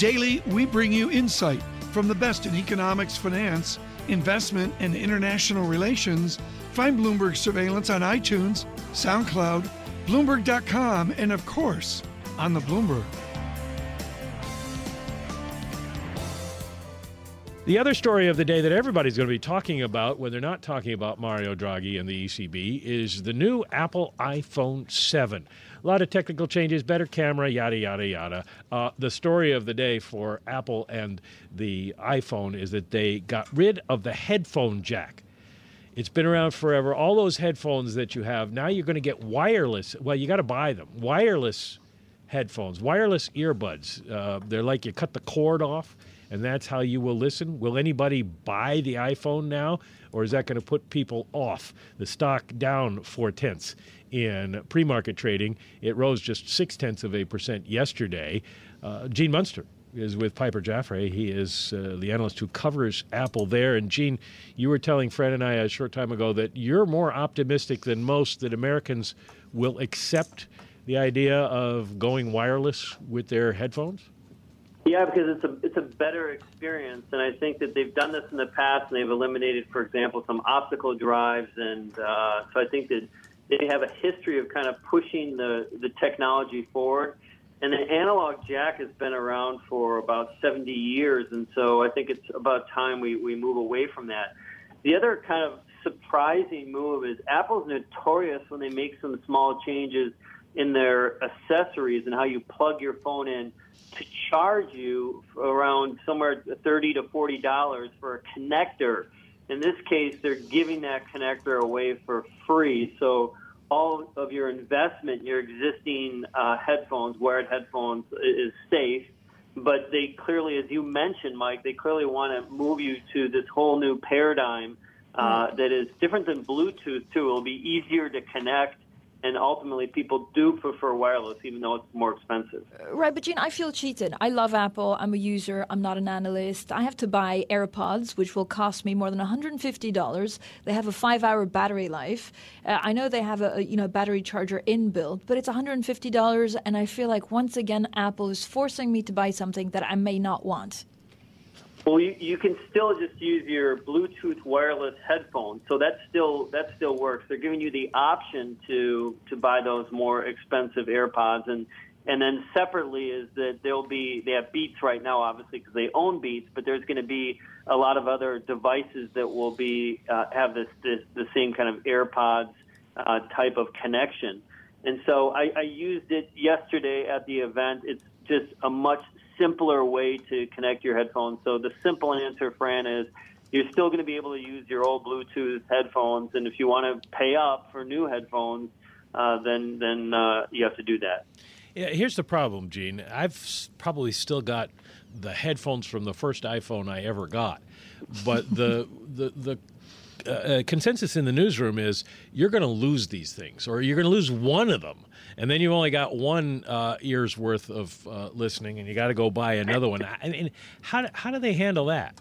Daily, we bring you insight from the best in economics, finance, investment, and international relations. Find Bloomberg Surveillance on iTunes, SoundCloud, Bloomberg.com, and of course, on the Bloomberg. The other story of the day that everybody's going to be talking about when they're not talking about Mario Draghi and the ECB is the new Apple iPhone 7. A lot of technical changes, better camera, yada, yada, yada. Uh, the story of the day for Apple and the iPhone is that they got rid of the headphone jack. It's been around forever. All those headphones that you have, now you're going to get wireless. Well, you got to buy them. Wireless headphones, wireless earbuds. Uh, they're like you cut the cord off and that's how you will listen? Will anybody buy the iPhone now, or is that going to put people off? The stock down four tenths in pre market trading. It rose just six tenths of a percent yesterday. Uh, Gene Munster is with Piper Jaffray. He is uh, the analyst who covers Apple there. And Gene, you were telling Fred and I a short time ago that you're more optimistic than most that Americans will accept the idea of going wireless with their headphones. Yeah, because it's a it's a better experience, and I think that they've done this in the past, and they've eliminated, for example, some optical drives, and uh, so I think that they have a history of kind of pushing the the technology forward. And the analog jack has been around for about 70 years, and so I think it's about time we, we move away from that. The other kind of surprising move is Apple's notorious when they make some small changes in their accessories and how you plug your phone in to charge you around somewhere thirty to forty dollars for a connector. In this case, they're giving that connector away for free. So all of your investment, your existing uh, headphones, wired headphones, is safe. But they clearly, as you mentioned, Mike, they clearly want to move you to this whole new paradigm uh, mm. that is different than Bluetooth too. It'll be easier to connect and ultimately people do prefer wireless even though it's more expensive. Right, but Gene, I feel cheated. I love Apple. I'm a user. I'm not an analyst. I have to buy AirPods, which will cost me more than $150. They have a five-hour battery life. Uh, I know they have a you know battery charger inbuilt, but it's $150, and I feel like once again Apple is forcing me to buy something that I may not want. Well, you, you can still just use your Bluetooth wireless headphones, so that still that still works. They're giving you the option to to buy those more expensive AirPods, and and then separately is that there'll be they have Beats right now, obviously because they own Beats, but there's going to be a lot of other devices that will be uh, have this, this the same kind of AirPods uh, type of connection. And so I, I used it yesterday at the event. It's just a much simpler way to connect your headphones. So the simple answer, Fran, is you're still going to be able to use your old Bluetooth headphones, and if you want to pay up for new headphones, uh, then then uh, you have to do that. Yeah, here's the problem, Gene. I've probably still got the headphones from the first iPhone I ever got, but the the the uh, uh, consensus in the newsroom is you're going to lose these things, or you're going to lose one of them, and then you've only got one uh, year's worth of uh, listening, and you got to go buy another one. I mean, how how do they handle that?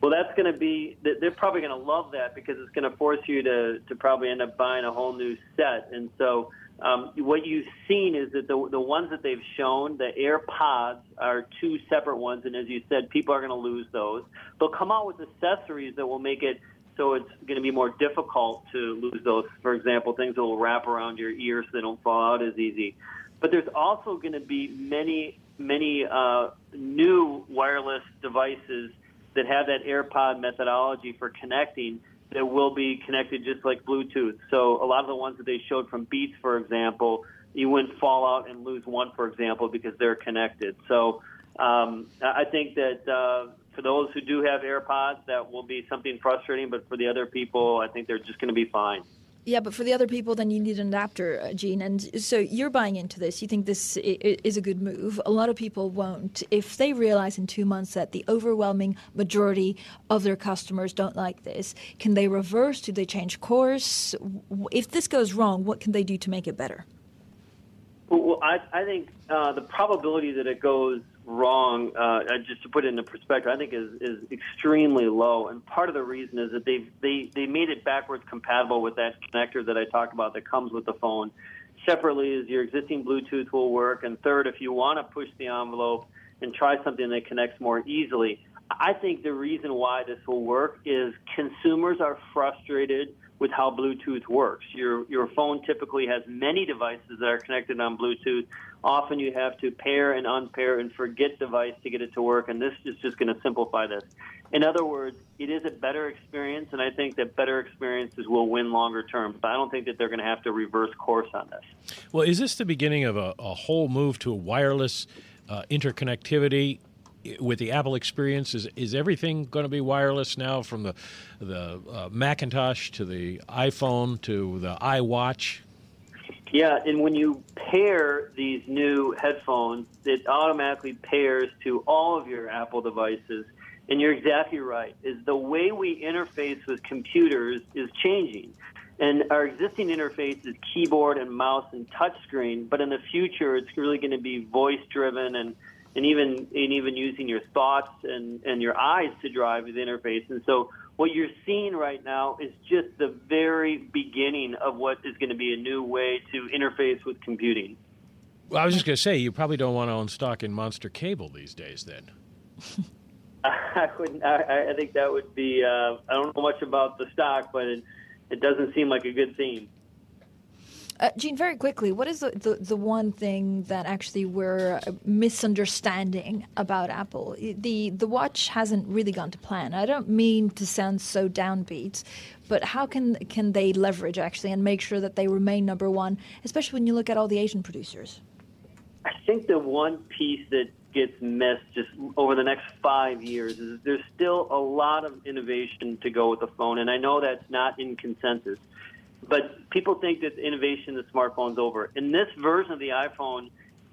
Well, that's going to be. They're probably going to love that because it's going to force you to to probably end up buying a whole new set, and so um, what you've seen is that the, the ones that they've shown, the AirPods, are two separate ones, and as you said, people are going to lose those. They'll come out with accessories that will make it so it's going to be more difficult to lose those. For example, things that will wrap around your ears so they don't fall out as easy. But there's also going to be many, many uh, new wireless devices that have that AirPod methodology for connecting that will be connected just like Bluetooth. So a lot of the ones that they showed from Beats, for example, you wouldn't fall out and lose one, for example, because they're connected. So um, I think that uh, for those who do have AirPods, that will be something frustrating, but for the other people, I think they're just going to be fine. Yeah, but for the other people, then you need an adapter, uh, Gene. And so you're buying into this. You think this is a good move. A lot of people won't. If they realize in two months that the overwhelming majority of their customers don't like this, can they reverse? Do they change course? If this goes wrong, what can they do to make it better? Well, I, I think uh, the probability that it goes wrong, uh, just to put it into perspective, I think is, is extremely low. And part of the reason is that they've, they, they made it backwards compatible with that connector that I talked about that comes with the phone. Separately is your existing Bluetooth will work. And third, if you want to push the envelope and try something that connects more easily, I think the reason why this will work is consumers are frustrated with how Bluetooth works. Your your phone typically has many devices that are connected on Bluetooth. Often you have to pair and unpair and forget device to get it to work, and this is just going to simplify this. In other words, it is a better experience, and I think that better experiences will win longer term. But I don't think that they're going to have to reverse course on this. Well, is this the beginning of a, a whole move to a wireless uh, interconnectivity with the Apple experience, is is everything going to be wireless now, from the the uh, Macintosh to the iPhone to the iWatch? Yeah, and when you pair these new headphones, it automatically pairs to all of your Apple devices. And you're exactly right. Is the way we interface with computers is changing. And our existing interface is keyboard and mouse and touchscreen, but in the future it's really going to be voice driven and and even and even using your thoughts and, and your eyes to drive the interface. And so what you're seeing right now is just the very beginning of what is going to be a new way to interface with computing. Well, I was just going to say you probably don't want to own stock in Monster Cable these days, then. I would. I, I think that would be. Uh, I don't know much about the stock, but it, it doesn't seem like a good theme. Uh, Gene, very quickly, what is the, the, the, one thing that actually we're misunderstanding about Apple? The the watch hasn't really gone to plan. I don't mean to sound so downbeat, but how can can they leverage actually and make sure that they remain number one, especially when you look at all the Asian producers? I think the one piece that gets missed just over the next five years is there's still a lot of innovation to go with the phone, and I know that's not in consensus. But people think that innovation in the smartphone's over. And this version of the iPhone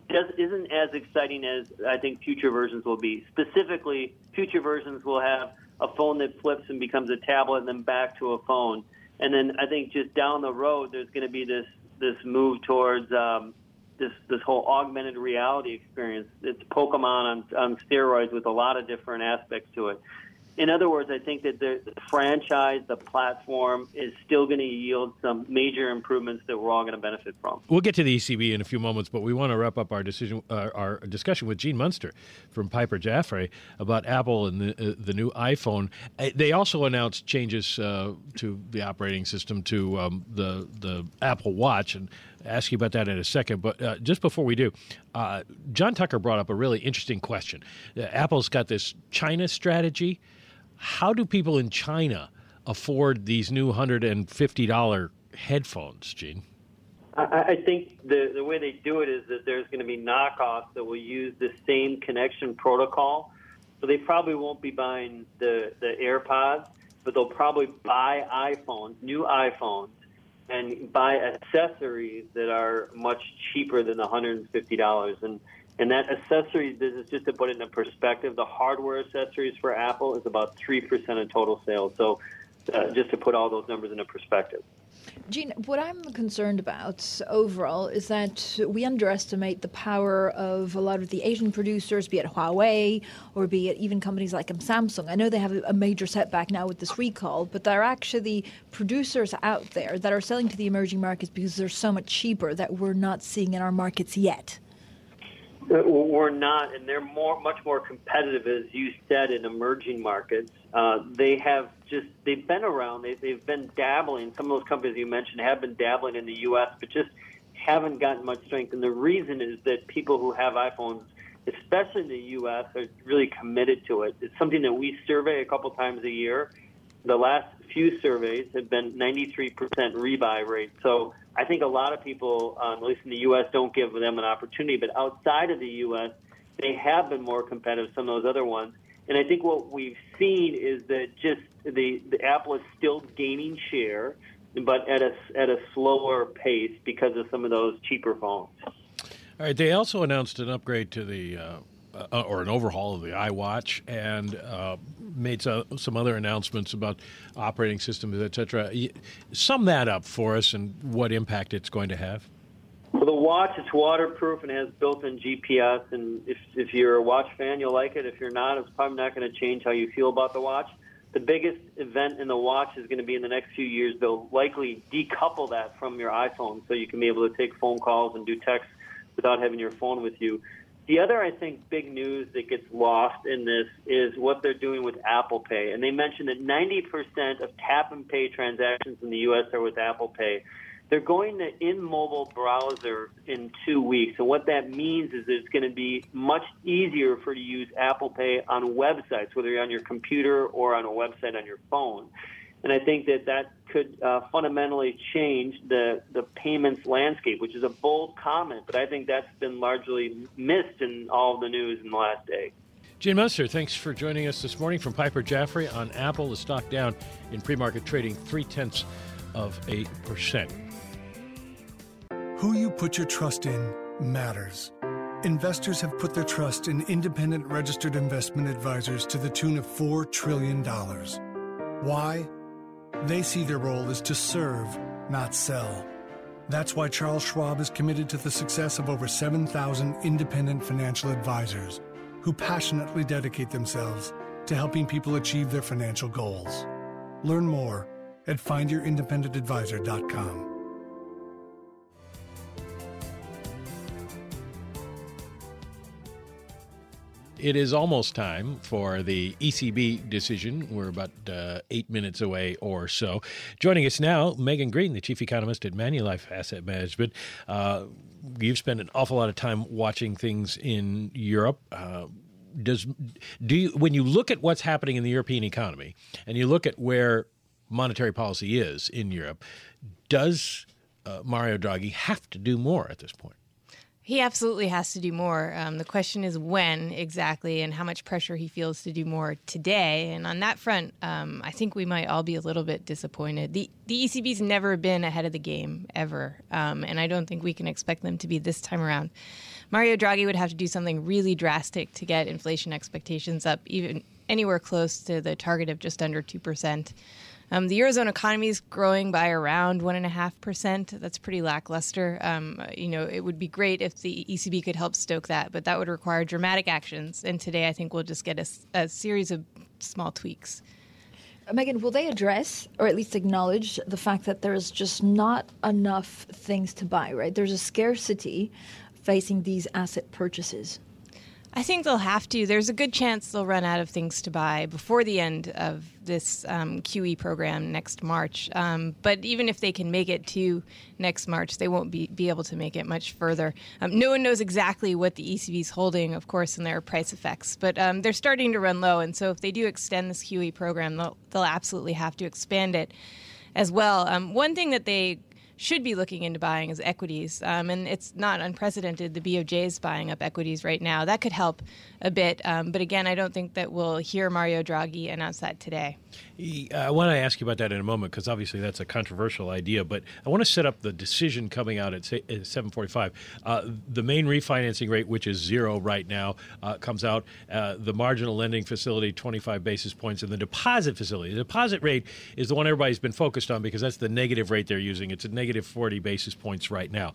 does, isn't as exciting as I think future versions will be. Specifically, future versions will have a phone that flips and becomes a tablet and then back to a phone. And then I think just down the road, there's going to be this this move towards um, this this whole augmented reality experience. It's Pokemon on, on steroids with a lot of different aspects to it in other words, I think that the, franchise, the platform, is still going to yield some major improvements that we're all going to benefit from. We'll get to the ECB in a few moments, but we want to wrap up our decision, uh, our discussion with Gene Munster from Piper Jaffray about Apple and the, uh, the new iPhone. Uh, they also announced changes uh, to the operating system to um, the the Apple Watch, and ask you about that in a second. But uh, just before we do, uh, John Tucker brought up a really interesting question. Uh, Apple's got this China strategy how do people in China afford these new $150 headphones, Gene? I, think the, the way they do it is that there's going to be knockoffs that will use the same connection protocol. So they probably won't be buying the, the AirPods, but they'll probably buy iPhones, new iPhones, and buy accessories that are much cheaper than the $150. And and that accessories business, just to put it in perspective, the hardware accessories for Apple is about 3% of total sales. So uh, just to put all those numbers into perspective. Gene, what I'm concerned about overall is that we underestimate the power of a lot of the Asian producers, be it Huawei or be it even companies like Samsung. I know they have a major setback now with this recall, but there are actually producers out there that are selling to the emerging markets because they're so much cheaper that we're not seeing in our markets yet. We're not, and they're more, much more competitive, as you said, in emerging markets. Uh, they have just, they've been around, they, they've been dabbling. Some of those companies you mentioned have been dabbling in the U.S., but just haven't gotten much strength. And the reason is that people who have iPhones, especially in the U.S., are really committed to it. It's something that we survey a couple times a year. The last few surveys have been 93% rebuy rate. So I think a lot of people, um, at least in the U.S., don't give them an opportunity. But outside of the U.S., they have been more competitive. Some of those other ones, and I think what we've seen is that just the, the Apple is still gaining share. but at a at a slower pace because of some of those cheaper phones. All right. They also announced an upgrade to the. Uh, uh, or an overhaul of the iWatch, and uh, made so, some other announcements about operating systems, etc. Sum that up for us and what impact it's going to have. Well, the watch it's waterproof and has built-in GPS, and if if you're a watch fan, you'll like it. If you're not, it's probably not going to change how you feel about the watch. The biggest event in the watch is going to be in the next few years. They'll likely decouple that from your iPhone, so you can be able to take phone calls and do texts without having your phone with you. The other, I think, big news that gets lost in this is what they're doing with Apple Pay. And they mentioned that 90% of tap and pay transactions in the U.S. are with Apple Pay. They're going to in mobile browser in two weeks. And what that means is it's going to be much easier for you to use Apple Pay on websites, whether you're on your computer or on a website on your phone. And I think that that could uh, fundamentally change the, the payments landscape, which is a bold comment, but I think that's been largely missed in all of the news in the last day. Gene Munster, thanks for joining us this morning from Piper Jaffray on Apple. The stock down in pre market trading three tenths of a percent. Who you put your trust in matters. Investors have put their trust in independent registered investment advisors to the tune of $4 trillion. Why? They see their role as to serve, not sell. That's why Charles Schwab is committed to the success of over 7,000 independent financial advisors who passionately dedicate themselves to helping people achieve their financial goals. Learn more at findyourindependentadvisor.com. it is almost time for the ECB decision. We're about uh, eight minutes away or so. Joining us now, Megan Greene, the chief economist at Manulife Asset Management. Uh, you've spent an awful lot of time watching things in Europe. Uh, does do you when you look at what's happening in the European economy and you look at where monetary policy is in Europe, does uh, Mario Draghi have to do more at this point? He absolutely has to do more. Um, the question is when exactly and how much pressure he feels to do more today. And on that front, um, I think we might all be a little bit disappointed. The, the ECB's never been ahead of the game, ever. Um, and I don't think we can expect them to be this time around. Mario Draghi would have to do something really drastic to get inflation expectations up even anywhere close to the target of just under 2%. Um, the eurozone economy is growing by around one and a half percent. That's pretty lackluster. Um, you know, it would be great if the ECB could help stoke that, but that would require dramatic actions. And today, I think we'll just get a, a series of small tweaks. Uh, Megan, will they address or at least acknowledge the fact that there's just not enough things to buy, right? There's a scarcity facing these asset purchases. I think they'll have to. There's a good chance they'll run out of things to buy before the end of this um, QE program next March. Um, but even if they can make it to next March, they won't be, be able to make it much further. Um, no one knows exactly what the ECB is holding, of course, and there are price effects. But um, they're starting to run low. And so if they do extend this QE program, they'll, they'll absolutely have to expand it as well. Um, one thing that they should be looking into buying is equities. Um, and it's not unprecedented. The BOJ is buying up equities right now. That could help a bit. Um, but again, I don't think that we'll hear Mario Draghi announce that today. I want to ask you about that in a moment because obviously that's a controversial idea. But I want to set up the decision coming out at 7:45. Uh, the main refinancing rate, which is zero right now, uh, comes out. Uh, the marginal lending facility, 25 basis points, and the deposit facility. The deposit rate is the one everybody's been focused on because that's the negative rate they're using. It's a negative 40 basis points right now.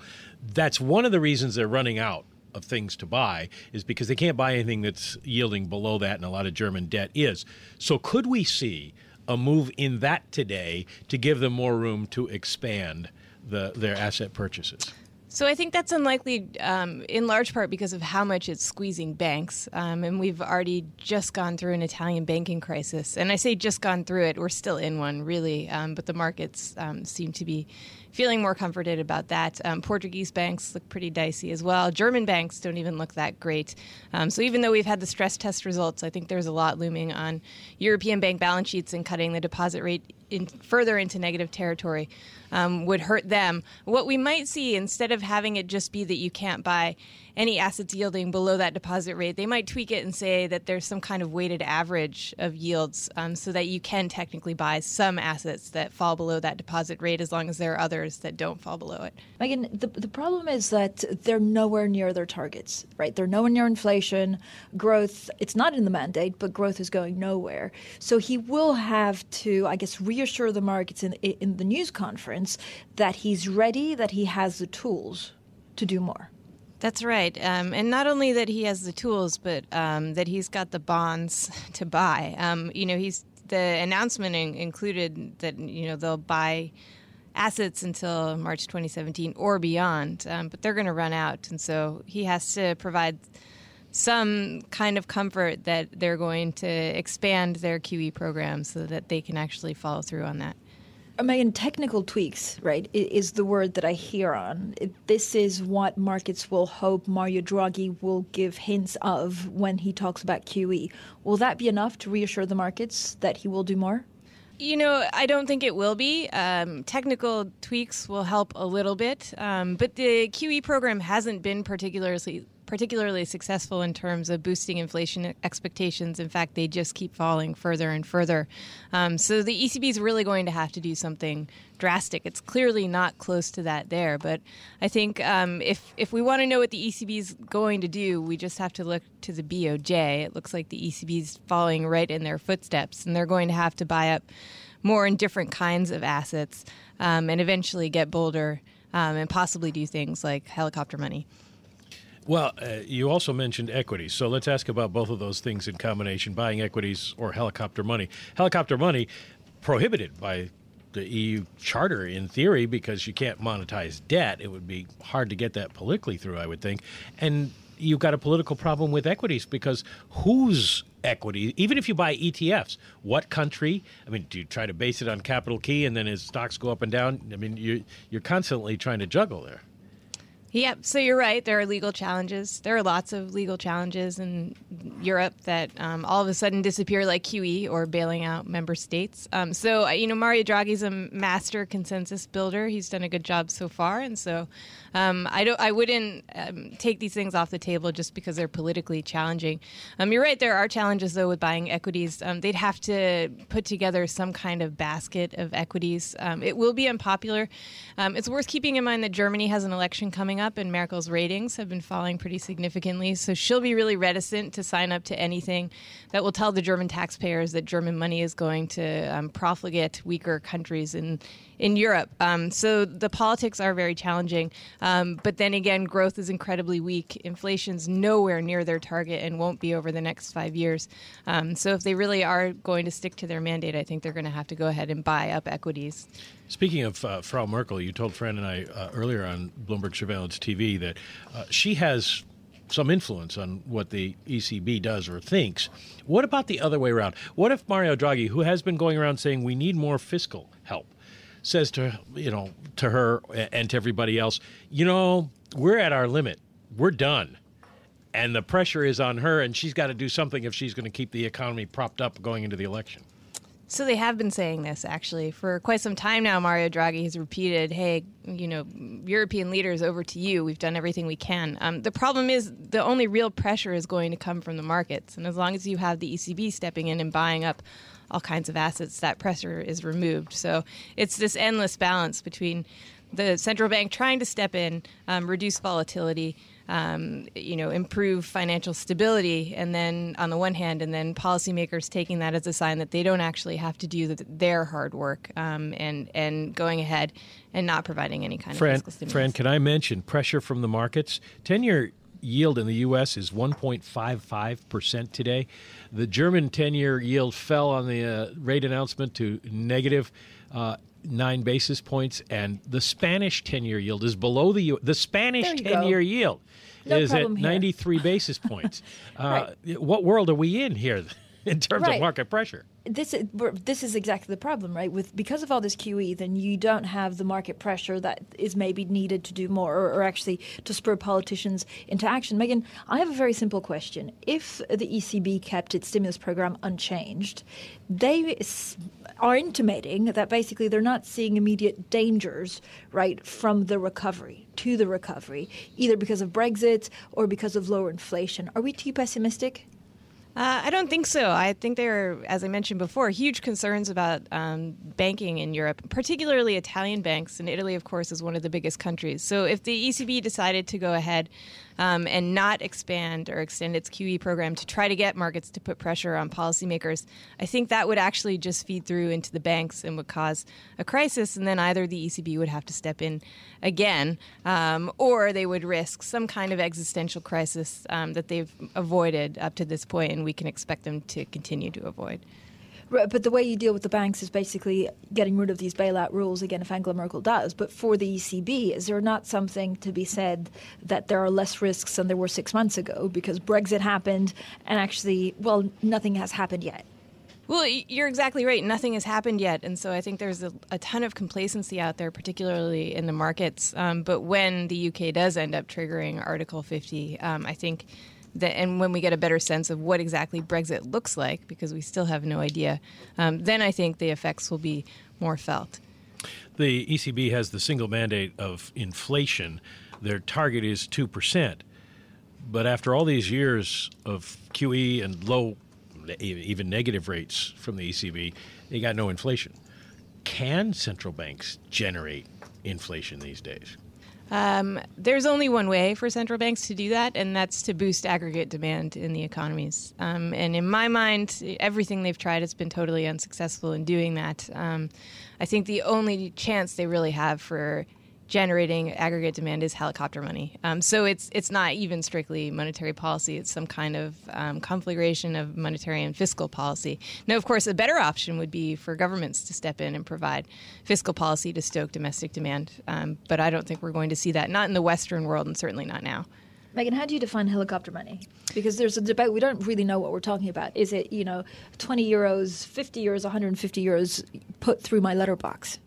That's one of the reasons they're running out of things to buy is because they can't buy anything that's yielding below that, and a lot of German debt is. So, could we see a move in that today to give them more room to expand the, their asset purchases? So I think that's unlikely, um, in large part because of how much it's squeezing banks, um, and we've already just gone through an Italian banking crisis. And I say just gone through it; we're still in one, really. Um, but the markets um, seem to be feeling more comforted about that. Um, Portuguese banks look pretty dicey as well. German banks don't even look that great. Um, so even though we've had the stress test results, I think there's a lot looming on European bank balance sheets and cutting the deposit rate in, further into negative territory um, would hurt them. What we might see instead of having it just be that you can't buy any assets yielding below that deposit rate, they might tweak it and say that there's some kind of weighted average of yields um, so that you can technically buy some assets that fall below that deposit rate as long as there are others that don't fall below it. Megan, the, the problem is that they're nowhere near their targets, right? They're nowhere near inflation. Growth, it's not in the mandate, but growth is going nowhere. So he will have to, I guess, reassure the markets in, in the news conference that he's ready, that he has the tools to do more. That's right. Um, and not only that he has the tools, but um, that he's got the bonds to buy. Um, you know, he's the announcement in, included that, you know, they'll buy assets until March 2017 or beyond, um, but they're going to run out. And so he has to provide some kind of comfort that they're going to expand their QE program so that they can actually follow through on that. I mean, technical tweaks, right, is the word that I hear on. This is what markets will hope Mario Draghi will give hints of when he talks about QE. Will that be enough to reassure the markets that he will do more? You know, I don't think it will be. Um, technical tweaks will help a little bit, um, but the QE program hasn't been particularly particularly successful in terms of boosting inflation expectations. In fact, they just keep falling further and further. Um, so the ECB is really going to have to do something drastic. It's clearly not close to that there, but I think um, if if we want to know what the ECB is going to do, we just have to look to the BOJ. It looks like the ECB is following right in their footsteps, and they're going to have to buy up more in different kinds of assets um, and eventually get bolder um, and possibly do things like helicopter money. Well, uh, you also mentioned equities. So let's ask about both of those things in combination buying equities or helicopter money. Helicopter money prohibited by the EU charter in theory because you can't monetize debt. It would be hard to get that politically through, I would think. And you've got a political problem with equities because whose equity, even if you buy ETFs, what country? I mean, do you try to base it on capital key and then as stocks go up and down? I mean, you, you're constantly trying to juggle there. Yep. So you're right. There are legal challenges. There are lots of legal challenges in Europe that um, all of a sudden disappear, like QE or bailing out member states. Um, so uh, you know, Mario Draghi's a master consensus builder. He's done a good job so far, and so um, I don't. I wouldn't um, take these things off the table just because they're politically challenging. Um, you're right. There are challenges though with buying equities. Um, they'd have to put together some kind of basket of equities. it will be unpopular. it's worth keeping in mind that Germany has an election coming up, and Merkel's ratings have been falling pretty significantly. So she'll be really reticent to sign up to anything that will tell the German taxpayers that German money is going to um, profligate weaker countries in in Europe. Um, so the politics are very challenging. Um, but then again, growth is incredibly weak. Inflation's nowhere near their target and won't be over the next five years. Um, so if they really are going to stick to their mandate, I think they're going to have to go ahead and buy up equities. Speaking of uh, Frau Merkel, you told Fran and I uh, earlier on Bloomberg Surveillance TV that uh, she has some influence on what the ECB does or thinks. What about the other way around? What if Mario Draghi, who has been going around saying we need more fiscal help, says to you know to her and to everybody else, you know, we're at our limit. We're done. And the pressure is on her and she's got to do something if she's going to keep the economy propped up going into the election. So they have been saying this actually for quite some time now. Mario Draghi has repeated, "Hey, you know, European leaders, over to you. We've done everything we can." Um, the problem is the only real pressure is going to come from the markets, and as long as you have the ECB stepping in and buying up all kinds of assets, that pressure is removed. So it's this endless balance between the central bank trying to step in, um, reduce volatility um, you know, improve financial stability, and then on the one hand, and then policymakers taking that as a sign that they don't actually have to do the, their hard work um, and and going ahead and not providing any kind Fran, of fiscal stimulus. Fran, can I mention pressure from the markets? Ten-year yield in the U.S. is 1.55 percent today. The German 10-year yield fell on the uh, rate announcement to negative. Uh, nine basis points, and the Spanish ten-year yield is below the U- the Spanish ten-year yield no is at here. 93 basis points. Uh, right. What world are we in here in terms right. of market pressure? This is, this is exactly the problem, right? With because of all this QE, then you don't have the market pressure that is maybe needed to do more, or, or actually to spur politicians into action. Megan, I have a very simple question: If the ECB kept its stimulus program unchanged, they are intimating that basically they're not seeing immediate dangers, right, from the recovery to the recovery, either because of Brexit or because of lower inflation. Are we too pessimistic? Uh, I don't think so. I think there are, as I mentioned before, huge concerns about um, banking in Europe, particularly Italian banks. And Italy, of course, is one of the biggest countries. So if the ECB decided to go ahead um, and not expand or extend its QE program to try to get markets to put pressure on policymakers, I think that would actually just feed through into the banks and would cause a crisis. And then either the ECB would have to step in again, um, or they would risk some kind of existential crisis um, that they've avoided up to this point, and we can expect them to continue to avoid. But the way you deal with the banks is basically getting rid of these bailout rules again, if Angela Merkel does. But for the ECB, is there not something to be said that there are less risks than there were six months ago because Brexit happened and actually, well, nothing has happened yet? Well, you're exactly right. Nothing has happened yet. And so I think there's a, a ton of complacency out there, particularly in the markets. Um, but when the UK does end up triggering Article 50, um, I think and when we get a better sense of what exactly Brexit looks like, because we still have no idea, um, then I think the effects will be more felt. The ECB has the single mandate of inflation. Their target is 2%. But after all these years of QE and low, even negative rates from the ECB, they got no inflation. Can central banks generate inflation these days? Um, there's only one way for central banks to do that, and that's to boost aggregate demand in the economies. Um, and in my mind, everything they've tried has been totally unsuccessful in doing that. Um, I think the only chance they really have for generating aggregate demand is helicopter money. Um, so it's it's not even strictly monetary policy. It's some kind of um, conflagration of monetary and fiscal policy. Now, of course, a better option would be for governments to step in and provide fiscal policy to stoke domestic demand. Um, but I don't think we're going to see that, not in the Western world, and certainly not now. Megan, how do you define helicopter money? Because there's a debate. We don't really know what we're talking about. Is it, you know, 20 euros, 50 euros, 150 euros put through my letterbox?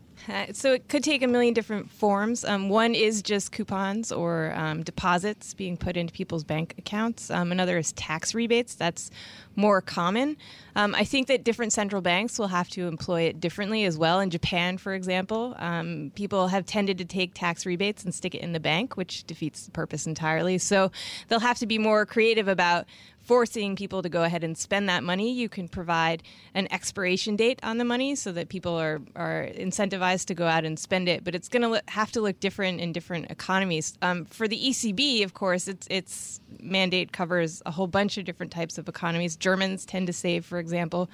So it could take a million different forms. Um, one is just coupons or um, deposits being put into people's bank accounts. Um, another is tax rebates. That's more common. Um, I think that different central banks will have to employ it differently as well. In Japan, for example, um, people have tended to take tax rebates and stick it in the bank, which defeats the purpose entirely. So they'll have to be more creative about forcing people to go ahead and spend that money. You can provide an expiration date on the money so that people are, are incentivized to go out and spend it. But it's going to have to look different in different economies. Um, for the ECB, of course, its its mandate covers a whole bunch of different types of economies. Germans tend to save, for example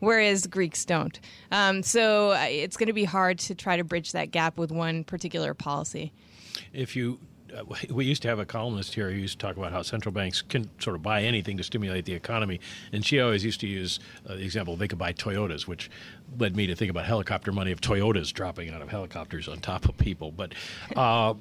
whereas Greeks don't. Um, so uh, it's going to be hard to try to bridge that gap with one particular policy. If you uh, we used to have a columnist here who used to talk about how central banks can sort of buy anything to stimulate the economy, and she always used to use uh, the example they could buy Toyotas, which led me to think about helicopter money of Toyotas dropping out of helicopters on top of people. But uh,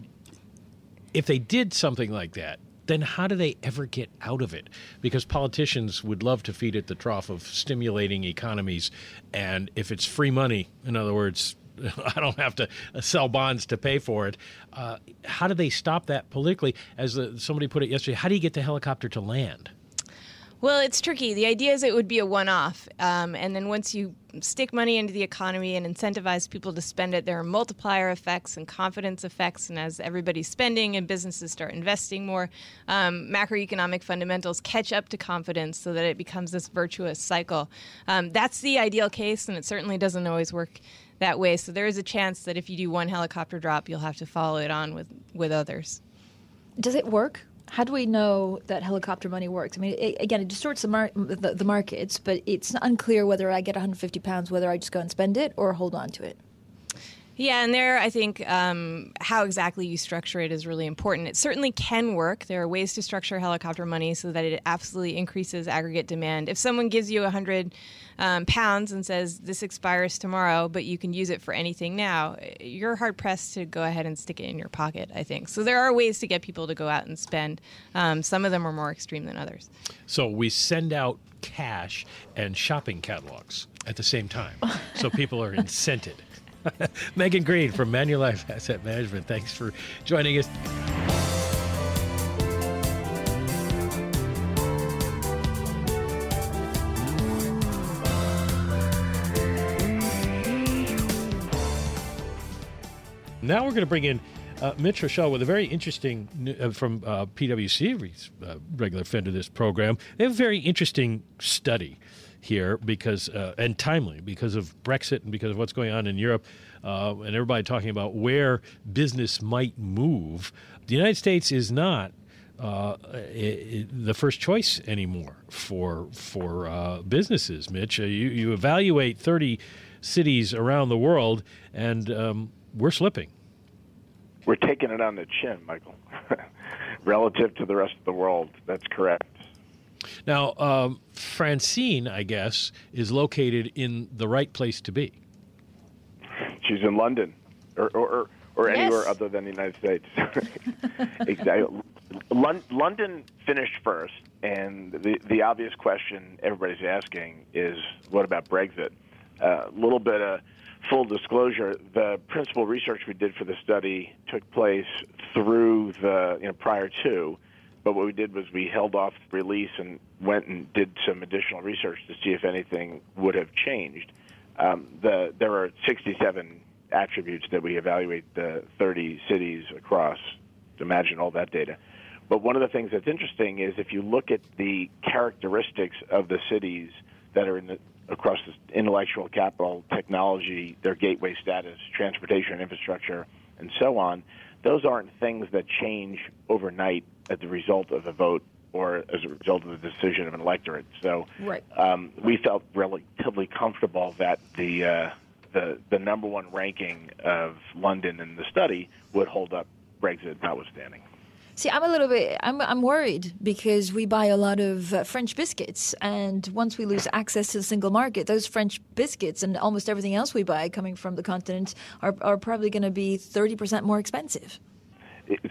if they did something like that, then how do they ever get out of it? Because politicians would love to feed at the trough of stimulating economies, and if it's free money, in other words, I don't have to sell bonds to pay for it. Uh, how do they stop that politically? As the, somebody put it yesterday, how do you get the helicopter to land? Well, it's tricky. The idea is it would be a one off. Um, and then once you stick money into the economy and incentivize people to spend it, there are multiplier effects and confidence effects. And as everybody's spending and businesses start investing more, um, macroeconomic fundamentals catch up to confidence so that it becomes this virtuous cycle. Um, that's the ideal case, and it certainly doesn't always work that way. So there is a chance that if you do one helicopter drop, you'll have to follow it on with, with others. Does it work? How do we know that helicopter money works? I mean, it, again, it distorts the, mar- the, the markets, but it's unclear whether I get 150 pounds, whether I just go and spend it or hold on to it. Yeah, and there I think um, how exactly you structure it is really important. It certainly can work. There are ways to structure helicopter money so that it absolutely increases aggregate demand. If someone gives you a hundred um, pounds and says this expires tomorrow, but you can use it for anything now, you're hard pressed to go ahead and stick it in your pocket. I think so. There are ways to get people to go out and spend. Um, some of them are more extreme than others. So we send out cash and shopping catalogs at the same time, so people are incented. Megan Greene from Manulife Asset Management. Thanks for joining us. Now we're going to bring in uh, Mitch Roschelle with a very interesting uh, from uh, PwC, uh, regular friend of this program. They have a very interesting study here because uh, and timely because of Brexit and because of what's going on in Europe uh, and everybody talking about where business might move. The United States is not uh, the first choice anymore for for uh, businesses. Mitch, uh, you you evaluate thirty cities around the world, and um, we're slipping. We're taking it on the chin, Michael. Relative to the rest of the world, that's correct. Now, um, Francine, I guess, is located in the right place to be. She's in London, or or, or Yes. anywhere other than the United States. exactly. Lon- London finished first, and the the obvious question everybody's asking is, what about Brexit? A little bit of full disclosure: the principal research we did for the study took place through the you know prior to. But what we did was we held off release and went and did some additional research to see if anything would have changed. Um, the, there are 67 attributes that we evaluate the 30 cities across. Imagine all that data. But one of the things that's interesting is if you look at the characteristics of the cities that are in the, across the intellectual capital, technology, their gateway status, transportation infrastructure, and so on, those aren't things that change overnight as a result of a vote or as a result of the decision of an electorate. So Right. um, we felt relatively comfortable that the uh, the the number one ranking of London in the study would hold up Brexit notwithstanding. See, I'm a little bit. I'm I'm worried because we buy a lot of uh, French biscuits, and once we lose access to the single market, those French biscuits and almost everything else we buy coming from the continent are are probably going to be thirty percent more expensive.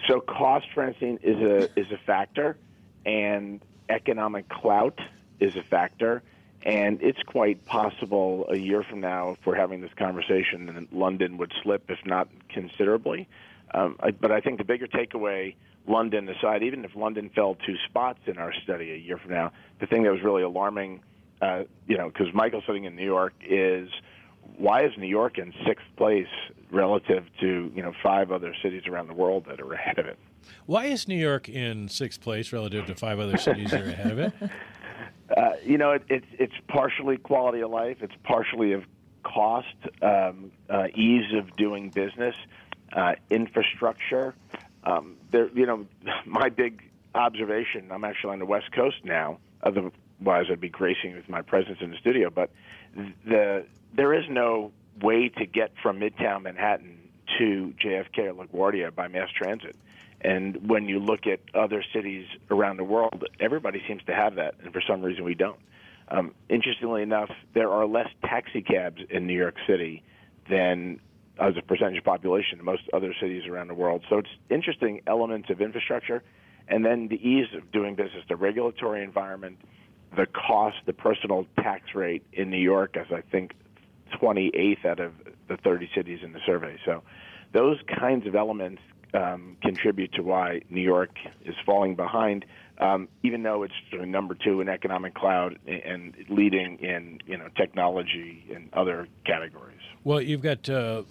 So cost, Francine, is a is a factor, and economic clout is a factor. And it's quite possible a year from now, if we're having this conversation, that London would slip, if not considerably. Um, I, but I think the bigger takeaway, London aside, even if London fell two spots in our study a year from now, the thing that was really alarming, uh, you know, because Michael's sitting in New York, is why is New York in sixth place relative to you know five other cities around the world that are ahead of it? Why is New York in sixth place relative to five other cities that are ahead of it? Uh, you know, it, it's it's partially quality of life. It's partially of cost, um, uh, ease of doing business, uh, infrastructure. Um, there, you know, my big observation. I'm actually on the West Coast now. Otherwise, I'd be gracing with my presence in the studio. But the there is no way to get from Midtown Manhattan to JFK or LaGuardia by mass transit. And when you look at other cities around the world, everybody seems to have that, and for some reason we don't. Um, interestingly enough, there are less taxi cabs in New York City than as a percentage of population in most other cities around the world. So it's interesting elements of infrastructure, and then the ease of doing business, the regulatory environment, the cost, the personal tax rate in New York, as I think 28th out of the 30 cities in the survey. So those kinds of elements um, contribute to why New York is falling behind, um, even though it's number two in economic clout and leading in you know technology and other categories. Well, you've got uh,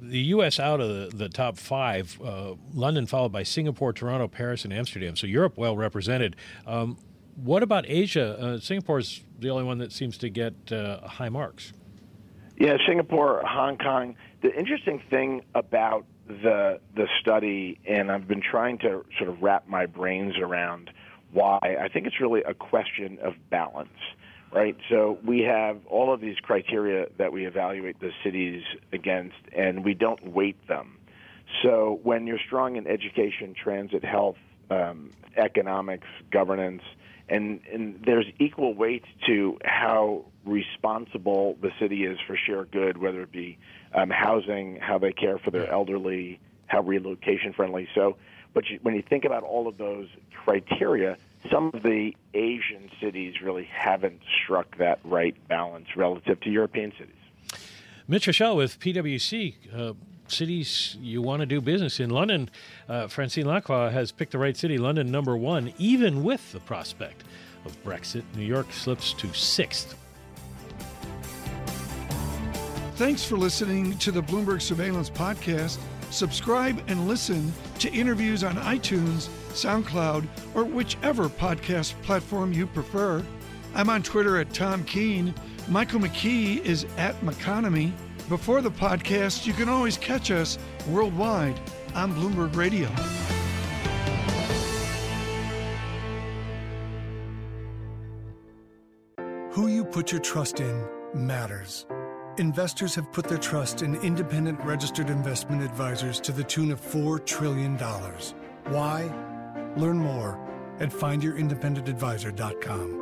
the U.S. out of the, the top five, uh, London followed by Singapore, Toronto, Paris, and Amsterdam. So Europe well represented. Um, what about Asia? Uh, is the only one that seems to get uh, high marks. Yeah, Singapore, Hong Kong. The interesting thing about the the study, and I've been trying to sort of wrap my brains around why. I think it's really a question of balance. right? So we have all of these criteria that we evaluate the cities against, and we don't weight them. So when you're strong in education, transit, health, um, economics, governance, and, and there's equal weight to how responsible the city is for shared good, whether it be um, housing, how they care for their elderly, how relocation friendly. So, but you, when you think about all of those criteria, some of the Asian cities really haven't struck that right balance relative to European cities. Mitch Roschelle with PwC. Uh, cities you want to do business in. London, uh, Francine Lacroix has picked the right city, London number one, even with the prospect of Brexit. New York slips to sixth. Thanks for listening to the Bloomberg Surveillance Podcast. Subscribe and listen to interviews on iTunes, SoundCloud, or whichever podcast platform you prefer. I'm on Twitter at Tom Keene. Michael McKee is at McKonomy. Before the podcast, you can always catch us worldwide on Bloomberg Radio. Who you put your trust in matters. Investors have put their trust in independent registered investment advisors to the tune of $4 trillion. Why? Learn more at findyourindependentadvisor.com.